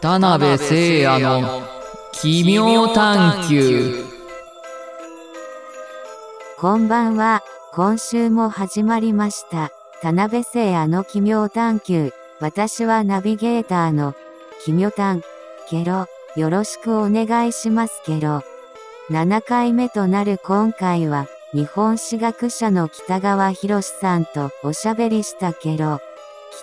田辺聖也の奇妙探求こんばんは。今週も始まりました。田辺聖也の奇妙探求。私はナビゲーターの奇妙探。ケロ、よろしくお願いしますケロ。7回目となる今回は、日本史学者の北川博さんとおしゃべりしたケロ。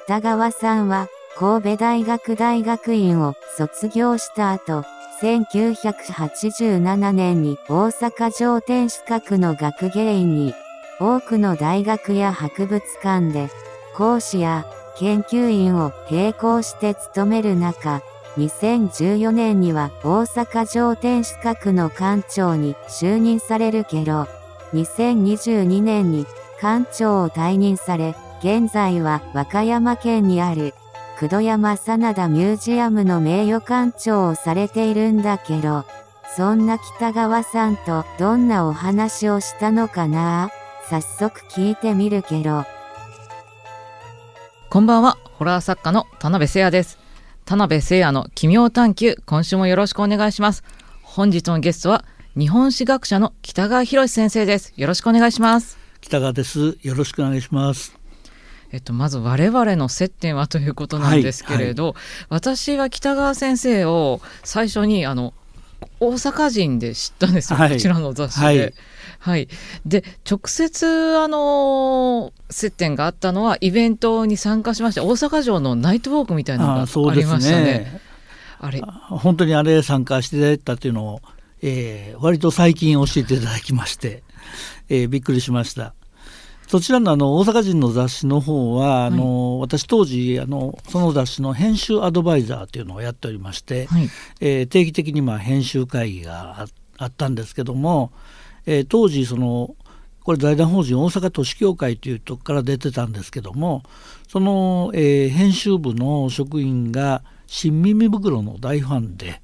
北川さんは、神戸大学大学院を卒業した後、1987年に大阪城天守閣の学芸員に、多くの大学や博物館で、講師や研究員を並行して務める中、2014年には大阪城天守閣の館長に就任されるけど、2022年に館長を退任され、現在は和歌山県にある。久土山真田ミュージアムの名誉館長をされているんだけど、そんな北川さんとどんなお話をしたのかな？早速聞いてみるけど。こんばんはホラー作家の田辺聖也です田辺聖也の奇妙探求今週もよろしくお願いします本日のゲストは日本史学者の北川博先生ですよろしくお願いします北川です。よろしくお願いします。えっと、まず我々の接点はということなんですけれど、私は北川先生を最初にあの大阪人で知ったんですよ、はいこちらの雑誌で。ははいいで直接あの接点があったのはイベントに参加しまして大阪城のナイトウォークみたいなのがありましたね。ね。あれ本当にあれ参加していただいたというのを、えー割と最近教えていただきまして、えーびっくりしました。そちらのあの大阪人の雑誌の方は、あの私当時あのその雑誌の編集アドバイザーというのをやっておりまして、はい。えー定期的にまあ編集会議がああったんですけども、えー当時そのこれ財団法人大阪都市協会というとこから出てたんですけどもその、えー編集部の職員が新耳袋の大ファンで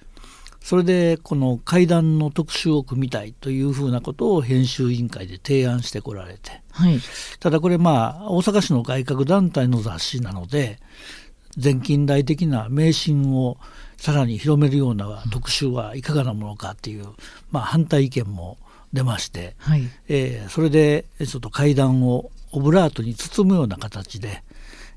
それでこの怪談の特集を組みたいというふうなことを編集委員会で提案してこられて。はい。ただこれまあ大阪市の外郭団体の雑誌なので全近代的な迷信をさらに広めるような特集はいかがなものかっていう、まあ、反対意見も出まして、はい。えーそれでちょっと怪談をオブラートに包むような形で、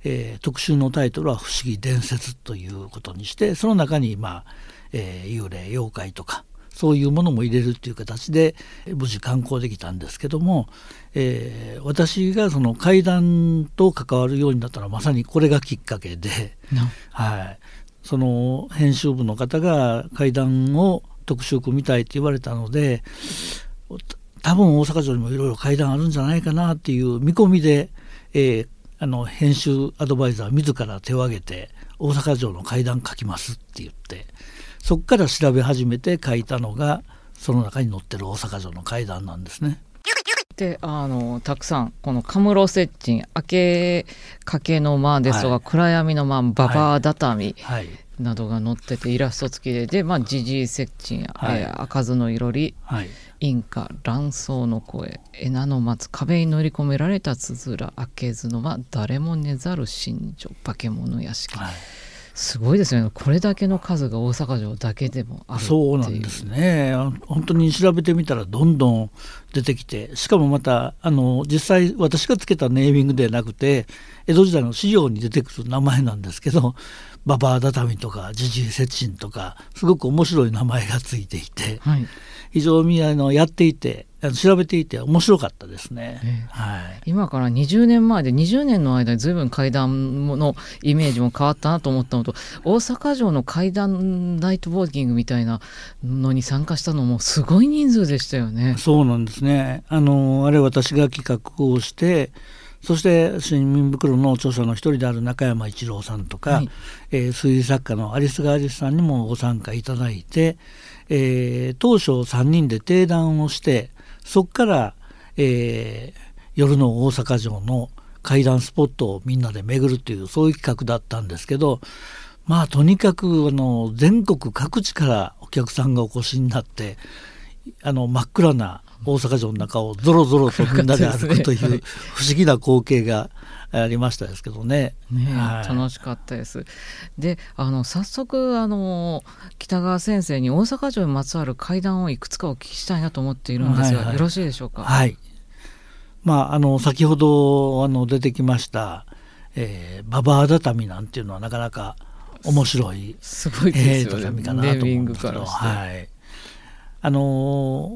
えー特集のタイトルは「不思議伝説」ということにしてその中に、まあえー幽霊妖怪とかそういうものも入れるっていう形でえー無事刊行できたんですけども、えー私がその怪談と関わるようになったのはまさにこれがきっかけで。なはい、その編集部の方が怪談を特集組みたいって言われたのでた多分大阪城にもいろいろ怪談あるんじゃないかなっていう見込みで、えーあの編集アドバイザー自ら手を挙げて大阪城の怪談書きますって言ってそこから調べ始めて書いたのがその中に載ってる大阪城の怪談なんですね。であのたくさんこのカムロ接近明けかけの間ですとか、はい。暗闇の間ババア畳、はい、などが載っててイラスト付きででまあジジイ接近、はい。えー開かずのいろりはい。インカ卵巣の声エナの松壁に乗り込められたつづら開けずのは誰も寝ざる神女化け物屋敷、はいすごいですね。これだけの数が大阪城だけでもあるそうなんですね。本当に調べてみたらどんどん出てきてしかもまたあの実際私がつけたネーミングではなくて江戸時代の資料に出てくる名前なんですけどババア畳とかジジイ接近とかすごく面白い名前がついていてはい非常にあのやっていて調べていて面白かったですね。ええはい今から20年前で20年の間に随分階段のイメージも変わったなと思ったのと大阪城の階段ナイトウォーキングみたいなのに参加したのもすごい人数でしたよね。そうなんですね。あのあれ私が企画をして、そして新民袋の著者の一人である中山一郎さんとか、はい。えー推理作家のアリスガーリスさんにもご参加いただいて、えー当初3人で定談をして、そこから、えー夜の大阪城の怪談スポットをみんなで巡るというそういう企画だったんですけどまあとにかくあの全国各地からお客さんがお越しになってあの真っ暗な大阪城の中をぞろぞろとみんなで歩くという 不思議な光景がありましたですけどね。ね、はい、楽しかったです。であの早速あの北川先生に大阪城にまつわる会談をいくつかお聞きしたいなと思っているんですが、はいはい、よろしいでしょうか？はい。まあ、あの先ほどあの出てきました「えー、ババア畳」なんていうのはなかなか面白いすごいですよね、えー、かなと思うんですけど、はい、あの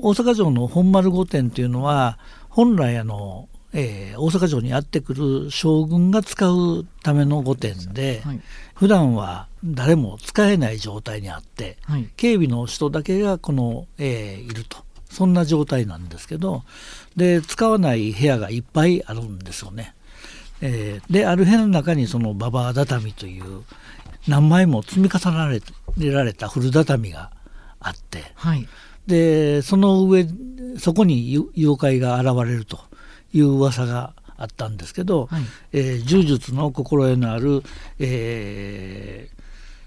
大阪城の本丸御殿というのは本来あの、えー、大阪城にやってくる将軍が使うための御殿で、はい、普段は誰も使えない状態にあって、はい、警備の人だけがこの、えー、いると。そんな状態なんですけどで使わない部屋がいっぱいあるんですよね。えー、である部屋の中にその馬場畳という何枚も積み重ねられた古畳があって、はい、でその上そこに妖怪が現れるという噂があったんですけど、はい、えー、柔術の心得のある、えー、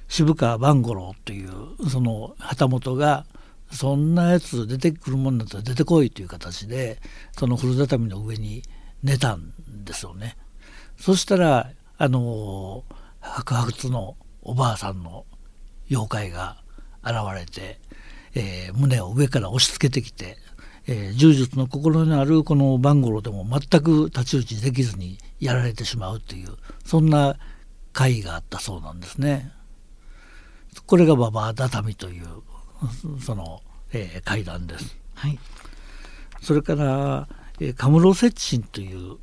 渋川万五郎というその旗本がそんなやつ出てくるもんだったら出てこいという形でその古畳の上に寝たんですよね。そしたらあの白髪のおばあさんの妖怪が現れて、えー、胸を上から押し付けてきて、えー、柔術の心のあるこのバンゴロでも全く太刀打ちできずにやられてしまうというそんな会があったそうなんですね。これがババア畳というその、えー、階段です。はい、それから、えー、カムロ雪心という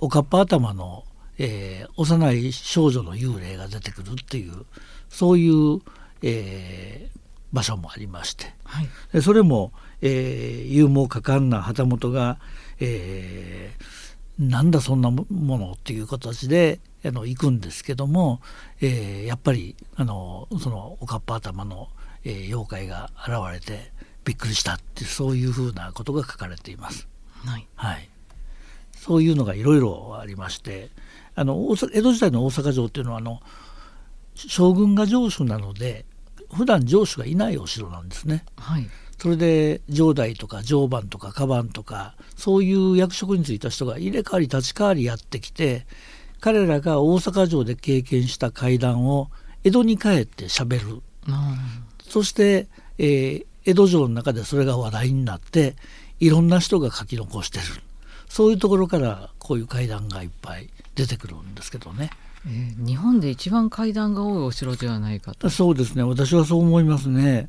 おかっぱ頭の、えー、幼い少女の幽霊が出てくるっていうそういう、えー、場所もありまして、はい、でそれも、えー、勇猛果敢な旗本が、えー、なんだそんなものっていう形であの行くんですけども、えー、やっぱりあのそのおかっぱ頭の、えー、妖怪が現れてびっくりしたってそういうふうなことが書かれています。はい、はい、そういうのがいろいろありましてあの江戸時代の大阪城っていうのはあの将軍が城主なので普段城主がいないお城なんですね。はい、それで城代とか常磐とかカバンとかそういう役職に就いた人が入れ替わり立ち替わりやってきて彼らが大阪城で経験した会談を江戸に帰ってしゃべる、そして、えー、江戸城の中でそれが話題になっていろんな人が書き残してるそういうところからこういう会談がいっぱい出てくるんですけどね。えー、日本で一番階段が多いお城ではないかと。そうですね。私はそう思いますね。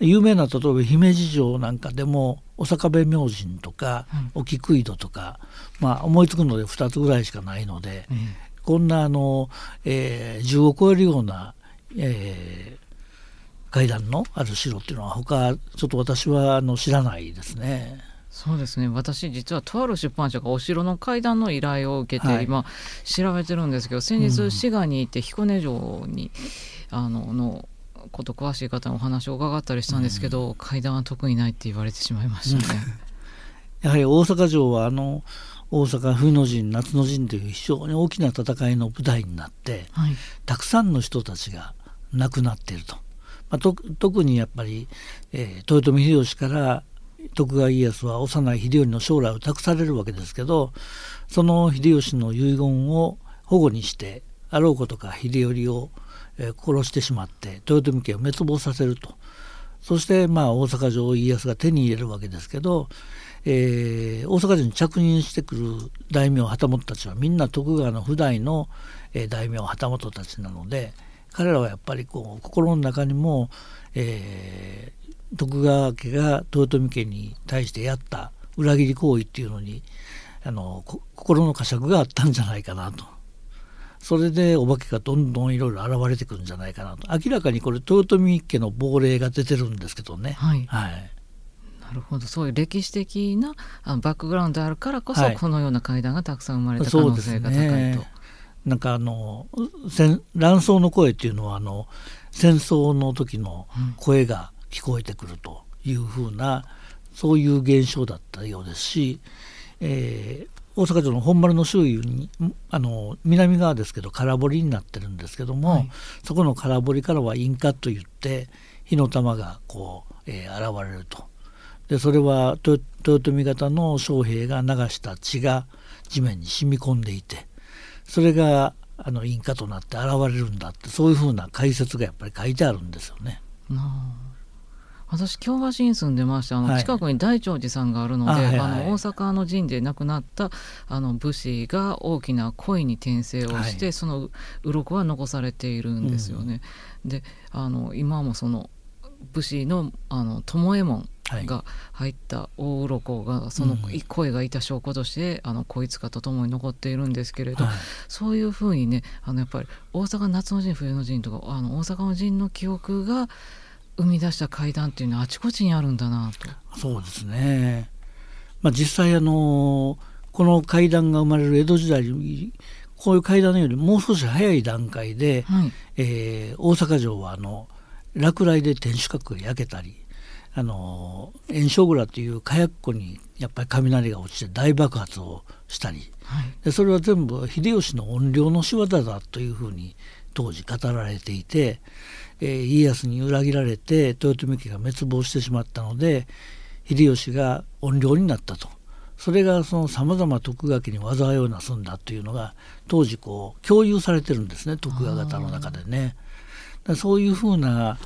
有名な例えば姫路城なんかでもお坂部明神とか、お菊井戸とか、まあ、思いつくので2つぐらいしかないので、うん、こんなあの、えー、10を超えるような、えー、階段のある城っていうのは他ちょっと私はあの知らないですね。そうですね。私実はとある出版社がお城の階段の依頼を受けて今調べてるんですけど、はい、先日滋賀に行って彦根城にあののこと詳しい方のお話を伺ったりしたんですけど、うん、階段は特にないって言われてしまいましたね。やはり大阪城はあの大阪冬の陣夏の陣という非常に大きな戦いの舞台になって、はい、たくさんの人たちが亡くなっていると。まあ、と特にやっぱり、えー、豊臣秀吉から徳川家康は幼い秀頼の将来を託されるわけですけどその秀吉の遺言を保護にしてあろうことか秀頼を殺してしまって豊臣家を滅亡させると。そしてまあ大阪城を家康が手に入れるわけですけど、えー、大阪城に着任してくる大名旗本たちはみんな徳川の普代の、大名旗本たちなので彼らはやっぱりこう心の中にも、えー、徳川家が豊臣家に対してやった裏切り行為っていうのにあの心の呵責があったんじゃないかなと。それでお化けがどんどんいろいろ現れてくるんじゃないかなと。明らかにこれ豊臣家の亡霊が出てるんですけどね。はい、はい、なるほど。そういう歴史的なあのバックグラウンドあるからこそ、はい、このような階段がたくさん生まれた可能性が高いと。なんかあの乱争の声っていうのはあの戦争の時の声が聞こえてくるというふうな、そういう現象だったようですし、えー、大阪城の本丸の周囲にあの南側ですけど空堀になってるんですけども、はい、そこの空堀からは引火といって火の玉がこう、えー、現れると。でそれは豊臣方の将兵が流した血が地面に染み込んでいてそれがあの因果となって現れるんだってそういうふうな解説がやっぱり書いてあるんですよね。私京橋に住んでましてあの、近くに大長寺さんがあるので、はい、あの大阪の陣で亡くなったあの武士が大きな鯉に転生をして、はい、その鱗は残されているんですよね。うん、であの今もその武士のあの巴門が入った大鱗がその声がいた証拠として、あの小いつかとともに残っているんですけれど、はい、そういうふうにねあのやっぱり大阪夏の陣冬の陣とかあの大阪の陣の記憶が生み出した階段っていうのはあちこちにあるんだなと。そうですね、まあ、実際あのこの階段が生まれる江戸時代にこういう階段よりもう少し早い段階で、はい、えー、大阪城はあの落雷で天守閣が焼けたりあの炎症蔵っていう火薬庫にやっぱり雷が落ちて大爆発をしたり、はい、でそれは全部秀吉の怨霊の仕業だというふうに当時語られていてえー、家康に裏切られて豊臣家が滅亡してしまったので秀吉が怨霊になったと。それがそのさまざま徳川家に災いをなすんだというのが当時こう共有されてるんですね徳川方の中でね。だそういうふうな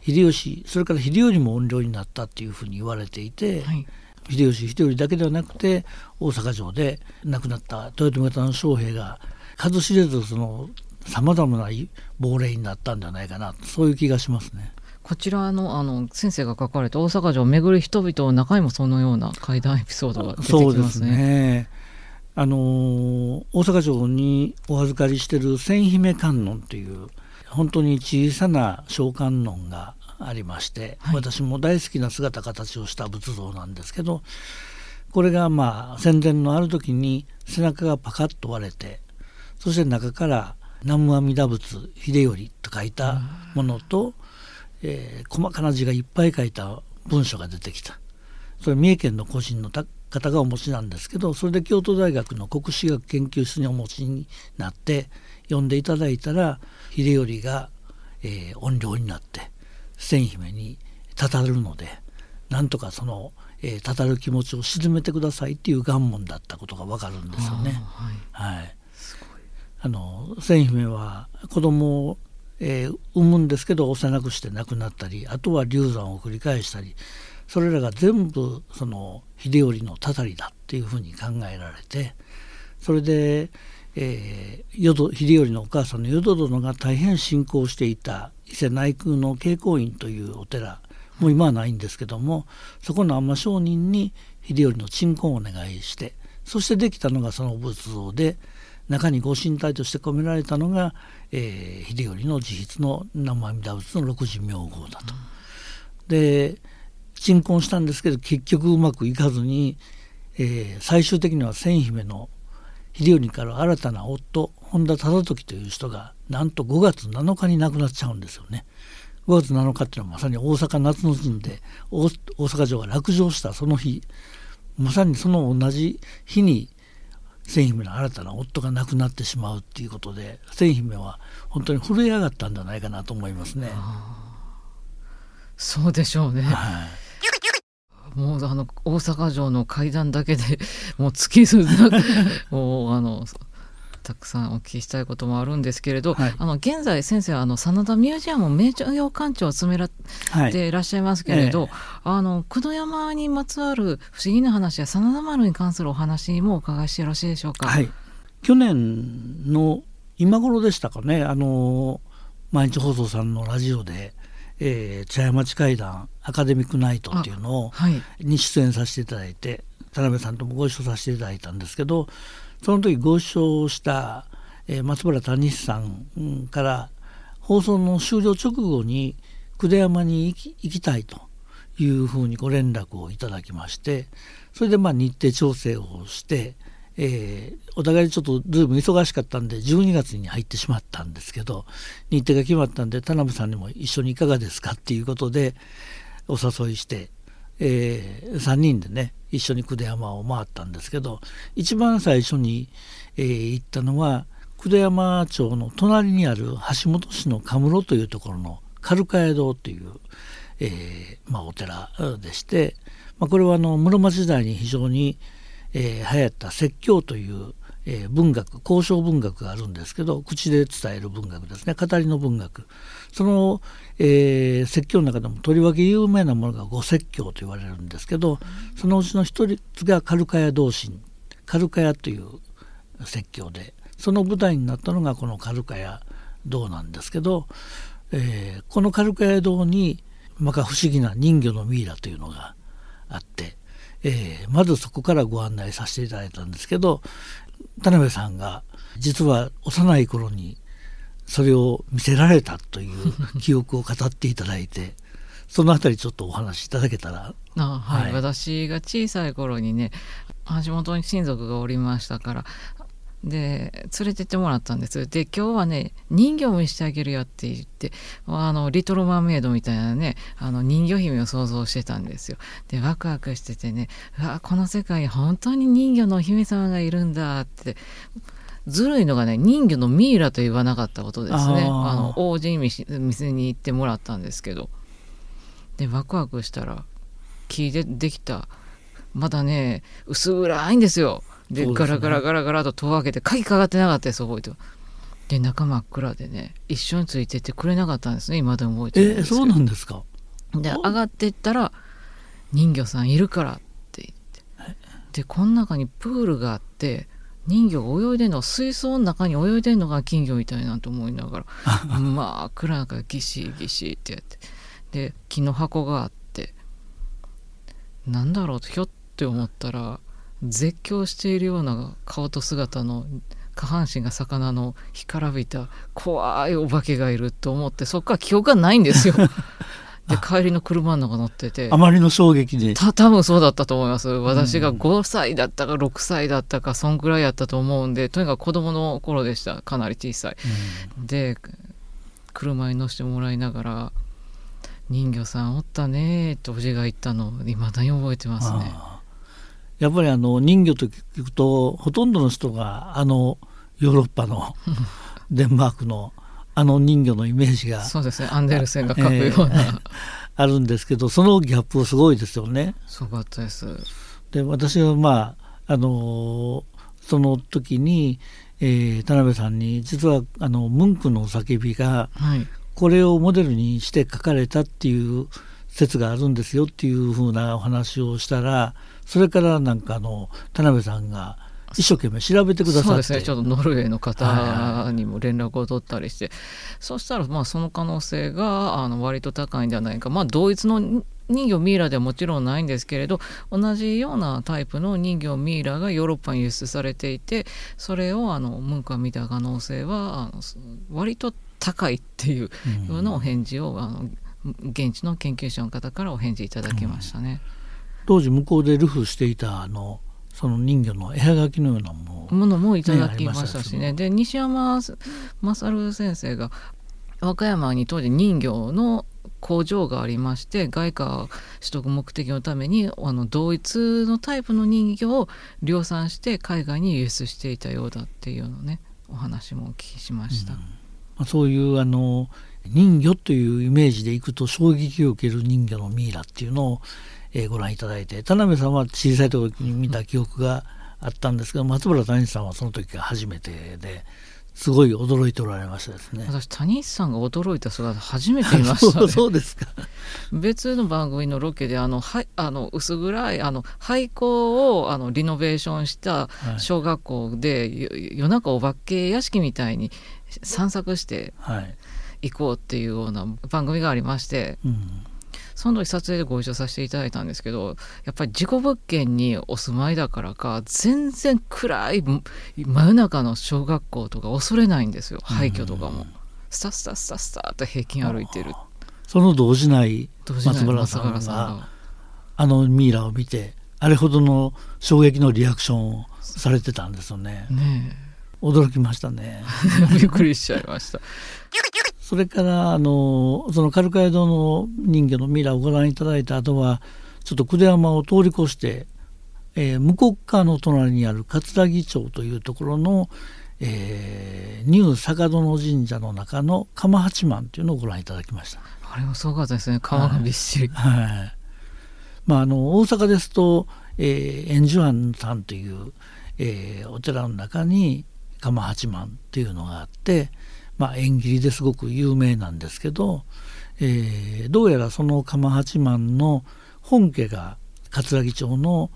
秀吉それから秀頼も怨霊になったっていうふうに言われていて、はい、秀吉秀頼だけではなくて大阪城で亡くなった豊臣方の将兵が数知れずそのさまざまな亡霊になったんじゃないかなそういう気がしますね。こちらのあの先生が書かれた大阪城を巡る人々の中にもそのような怪談エピソードが出てきますね。そうですねあの大阪城にお預かりしてる千姫観音という本当に小さな小観音がありまして、はい、私も大好きな姿形をした仏像なんですけどこれがまあ戦前のある時に背中がパカッと割れてそして中から南無阿弥陀仏秀頼と書いたものと、えー、細かな字がいっぱい書いた文書が出てきた。それ三重県の個人の方がお持ちなんですけどそれで京都大学の国史学研究室にお持ちになって読んでいただいたら秀頼が、えー、怨霊になって千姫にたたるのでなんとかその、えー、たたる気持ちを鎮めてくださいっていう願文だったことがわかるんですよね。はい、はいあの千姫は子供を、えー、産むんですけど幼くして亡くなったりあとは流産を繰り返したりそれらが全部その秀頼のたたりだっていうふうに考えられてそれで、えー、秀頼のお母さんの淀殿が大変信仰していた伊勢内宮の慶光院というお寺もう今はないんですけどもそこの尼上人に秀頼の鎮魂をお願いしてそしてできたのがその仏像で中にご神体として込められたのが、えー、秀頼の自筆の南無阿弥陀仏の六字名号だと。で鎮魂したんですけど結局うまくいかずに、えー、最終的には千姫の秀頼から新たな夫本田忠時という人がなんと5月7日に亡くなっちゃうんですよね。5月7日っていうのはまさに大阪夏の陣で大阪城が落城したその日まさにその同じ日に千姫の新たな夫が亡くなってしまうっていうことで千姫は本当に震え上がったんじゃないかなと思いますね。そうでしょうね。はい、もうあの大阪城の階段だけでもう月数 もうあのたくさんお聞きしたいこともあるんですけれど、はい、あの現在先生はあの真田ミュージアム名誉館長を務めらっていらっしゃいますけれど、はい。えあの久野山にまつわる不思議な話や真田丸に関するお話もお伺いしてよろしいでしょうか？はい、去年の今頃でしたかね。あの毎日放送さんのラジオでえー、茶屋町会談アカデミックナイトっていうのを、はい、に出演させていただいて田辺さんともご一緒させていただいたんですけどその時ご一緒した、えー、松原谷さんから放送の終了直後に久手山に行き行きたいというふうにご連絡をいただきましてそれでまあ日程調整をして、えー、お互いちょっとずいぶん忙しかったんで12月に入ってしまったんですけど日程が決まったんで田辺さんにも一緒にいかがですかっていうことでお誘いしてえー、3人でね一緒に久山を回ったんですけど一番最初に、えー、行ったのは久山町の隣にある橋本市のカムロというところのカカ堂という、えーまあ、お寺でして、まあ、これはあの室町時代に非常に、えー、流行った説教という、えー、文学交渉文学があるんですけど口で伝える文学ですね。語りの文学。その、えー、説教の中でもとりわけ有名なものが五説教と言われるんですけどそのうちの一つがカルカヤ同心。カルカヤという説教でその舞台になったのがこのカルカヤ堂なんですけど、えー、このカルカヤ堂にまか不思議な人魚のミイラというのがあって、えー、まずそこからご案内させていただいたんですけど田辺さんが実は幼い頃にそれを見せられたという 記憶を語っていただいてそのあたりちょっとお話しいただけたら。あ、はい、はい、私が小さい頃にね橋本に親族がおりましたからで連れてってもらったんです。で今日はね人形を見せてあげるよって言ってあのリトル・マーメイドみたいなねあの人魚姫を想像してたんですよ。でワクワクしててねわこの世界に本当に人魚のお姫様がいるんだって。ずるいのがね人魚のミイラと言わなかったことですね。あの王子に店に行ってもらったんですけど。でワクワクしたら木でできた。まだね薄暗いんですよで、ね、ガラガラガラガラと戸を開けて鍵かかってなかったです覚えてで中真っ暗でね一緒についてってくれなかったんですね今でも覚えてるんですえそうなんですか？で上がっていったら「人魚さんいるから」って言って。でこの中にプールがあって人魚が泳いでんの水槽の中に泳いでんのが金魚みたいなと思いながら まあ暗なからギシギシってやって。で木の箱があってなんだろうとひょって思ったら絶叫しているような顔と姿の下半身が魚の干からびた怖いお化けがいると思ってそっから記憶がないんですよ。で帰りの車の中乗ってて。あまりの衝撃で。た多分そうだったと思います。私が5歳だったか6歳だったかそんくらいやったと思うんでとにかく子供の頃でした。かなり小さい、うん、で車に乗せてもらいながら「人魚さんおったね」っておじが言ったのいまだに覚えてますね。やっぱりあの人魚と聞くとほとんどの人があのヨーロッパの デンマークのあの人魚のイメージがそうですね。アンデルセンが描くような、えー、あるんですけどそのギャップすごいですよね。すごかったです。で私はまああのその時に、えー、田辺さんに実はあのムンクの叫びが、はい、これをモデルにして書かれたっていう説があるんですよっていうふうなお話をしたらそれからなんかあの田辺さんが一生懸命調べてくださって。そうですね。ちょっとノルウェーの方にも連絡を取ったりして、はいはい、そしたらまあその可能性があの割と高いんじゃないか。まあ同一の人魚ミイラではもちろんないんですけれど同じようなタイプの人魚ミイラがヨーロッパに輸出されていてそれをあのムンクが見た可能性はあの割と高いっていうようなお返事を、あの現地の研究者の方からお返事いただきましたね。うん、当時向こうでルフしていたあのその人魚の絵はがきのようなものものもいただきましたしね、で西山勝先生が和歌山に当時人魚の工場がありまして外貨取得目的のためにあの同一のタイプの人魚を量産して海外に輸出していたようだっていうのねお話もお聞きしました。うん、そういうあの人魚というイメージでいくと衝撃を受ける人魚のミイラっていうのをえー、ご覧いただいて田辺さんは小さい時に見た記憶があったんですけど松原谷さんはその時が初めてですごい驚いておられましたですね。私谷さんが驚いた姿初めて見ました、ね、そうですか。別の番組のロケであのはあの薄暗いあの廃校をあのリノベーションした小学校で、はい、夜中お化け屋敷みたいに散策して行こうっていうような番組がありまして、うんその時撮影でご一緒させていただいたんですけどやっぱり事故物件にお住まいだからか全然暗い真夜中の小学校とか恐れないんですよ廃墟とかも。スタスタスタスタって平均歩いてるその動じない松原さんがあのミイラを見てあれほどの衝撃のリアクションをされてたんですよね。ね驚きましたね。びっくりしちゃいました。それからあのそのカルカイドの人魚のミイラをご覧いただいた後はちょっと久出山を通り越して、えー、向こう側の隣にある桂木町というところの、えー、ニュー坂殿神社の中の釜八幡というのをご覧いただきました。あれもすごかったですね釜がびっしり。はい、はい、まあ、あの大阪ですと、えー、円寿庵さんという、えー、お寺の中に釜八幡っていうのがあって、まあ、縁切りですごく有名なんですけど、えー、どうやらその釜八幡の本家が葛城町の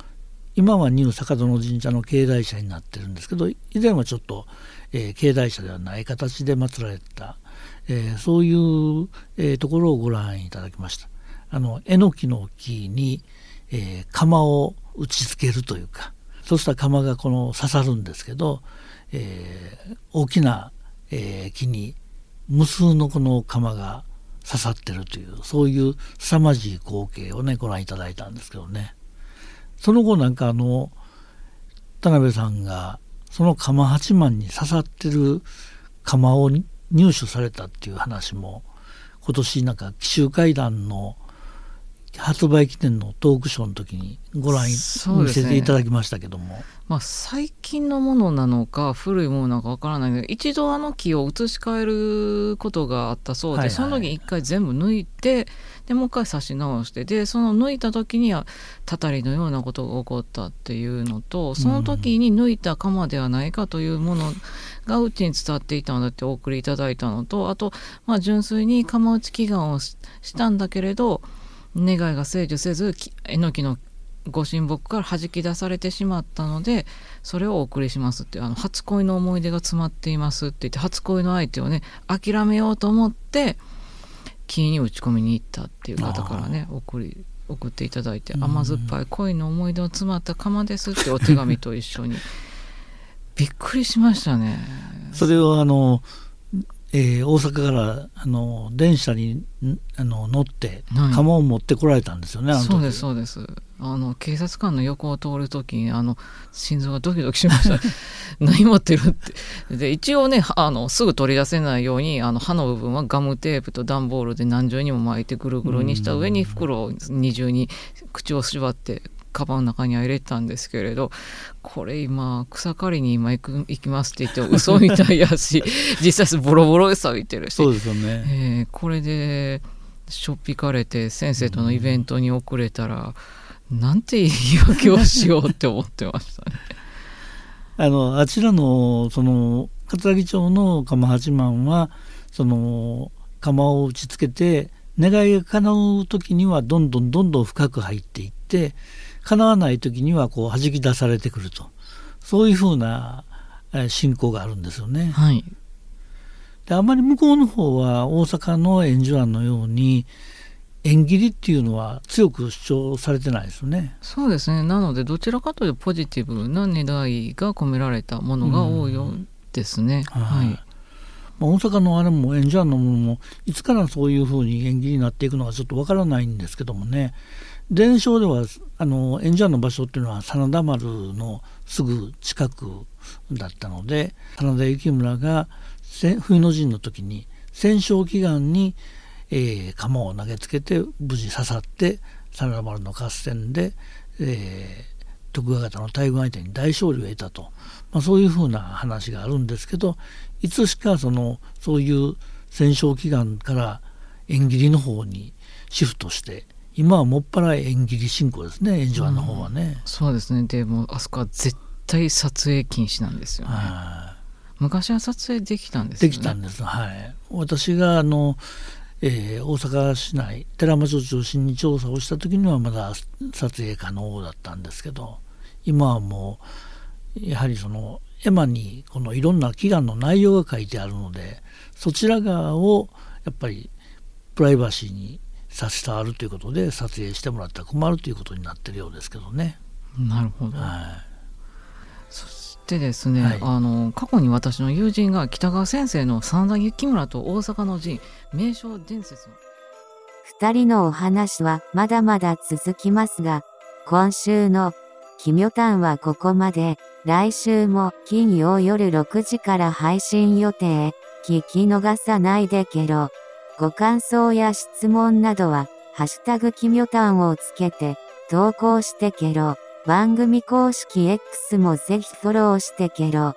今はニュー坂殿神社の境内社になってるんですけど以前はちょっと、えー、境内社ではない形で祀られた、えー、そういう、えー、ところをご覧いただきました。あのえのきの木に、えー、釜を打ちつけるというかそうした釜がこの刺さるんですけど、えー、大きな、えー、木に無数のこの釜が刺さってるというそういう凄まじい光景をねご覧いただいたんですけどね。その後なんかあの田辺さんがその釜八幡に刺さってる釜を入手されたっていう話も今年なんか奇襲会談の発売記念のトークショーの時にご覧、ね、見せていただきましたけども、まあ、最近のものなのか古いものなのかわからないけど一度あの木を移し替えることがあったそうで、はいはい、その時に一回全部抜いてでもう一回刺し直してでその抜いた時にはたたりのようなことが起こったっていうのとその時に抜いた鎌ではないかというものがうちに伝わっていたのだってお送りいただいたのとあと、まあ、純粋に釜打ち祈願をしたんだけれど願いが成就せずえのきのご神木から弾き出されてしまったのでそれをお送りしますってあの初恋の思い出が詰まっていますって言って初恋の相手をね諦めようと思って木に打ち込みに行ったっていう方からね送り送っていただいて甘酸っぱい恋の思い出を詰まった釜ですってお手紙と一緒に。びっくりしましたね。それをあのえー、大阪からあの電車にあの乗って釜を持ってこられたんですよね、はい、そうですそうです。あの警察官の横を通る時にあの心臓がドキドキしました。何持ってるって。で一応ねあのすぐ取り出せないようにあの刃の部分はガムテープと段ボールで何重にも巻いてぐるぐるにした上に袋を二重に口を縛ってカバンの中には入れたんですけれどこれ今草刈りに今行く行きますって言って嘘みたいやし 実際ボロボロさいてるし。そうですよね、えー、これでしょっぴかれて先生とのイベントに遅れたら、うん、なんて言い訳をしようって思ってましたね。あのあちらのその葛城町の釜八幡はその釜を打ちつけて願いが叶う時にはどんどんどんどん深く入っていって叶わない時にはこう弾き出されてくるとそういうふうな信仰があるんですよね。はい、であまり向こうの方は大阪の円珠庵のように縁切りっていうのは強く主張されてないですよね。そうですね。なのでどちらかというとポジティブな願いが込められたものが多いようですね。うん、はい。まあ、大阪のあれも円珠庵のものもいつからそういうふうに縁切りになっていくのかちょっとわからないんですけどもね。伝承ではあの演者の場所っていうのは真田丸のすぐ近くだったので真田幸村が冬の陣の時に戦勝祈願に、えー、鎌を投げつけて無事刺さって真田丸の合戦で、えー、徳川方の大軍相手に大勝利を得たと、まあ、そういうふうな話があるんですけどいつしかそのそういう戦勝祈願から縁切りの方にシフトして今はもっぱら縁切り進行ですね演者の方はね、うん、そうですね。でもあそこは絶対撮影禁止なんですよね。昔は撮影できたんです、ね、できたんです。はい。私があの、えー、大阪市内寺町を中心に調査をした時にはまだ撮影可能だったんですけど今はもうやはりその絵馬にこのいろんな祈願の内容が書いてあるのでそちら側をやっぱりプライバシーに差し障るということで撮影してもらったら困るということになってるようですけどね。なるほど、はい、そしてですね、はい、あの過去に私の友人が北川先生の真田幸村と大阪の陣名称伝説の2人のお話はまだまだ続きますが今週の「奇妙譚」はここまで来週も金曜夜6時から配信予定聞き逃さないでけろ。ご感想や質問などは、ハッシュタグキミョタンをつけて、投稿してけろ。番組公式 X もぜひフォローしてけろ。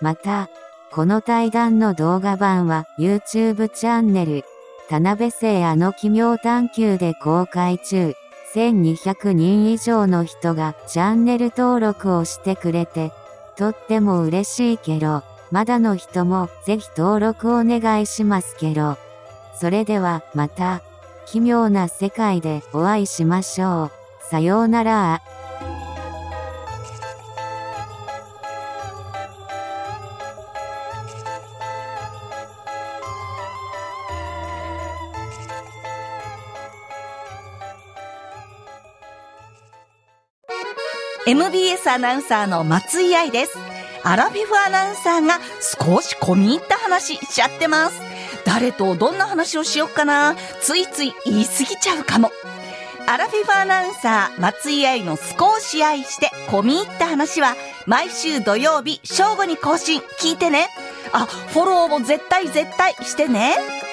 また、この対談の動画版は YouTube チャンネル、田辺聖あの奇妙探求で公開中。1200人以上の人がチャンネル登録をしてくれて、とっても嬉しいけど、まだの人もぜひ登録お願いしますけど。それではまた、奇妙な世界でお会いしましょう。さようなら。MBS アナウンサーの松井愛です。アラフィフアナウンサーが少し込み入った話しちゃってます。誰とどんな話をしよっかなついつい言い過ぎちゃうかも。アラフィフアナウンサー松井愛の少し愛して込み入った話は毎週土曜日正午に更新聞いてね。あ、フォローも絶対絶対してね。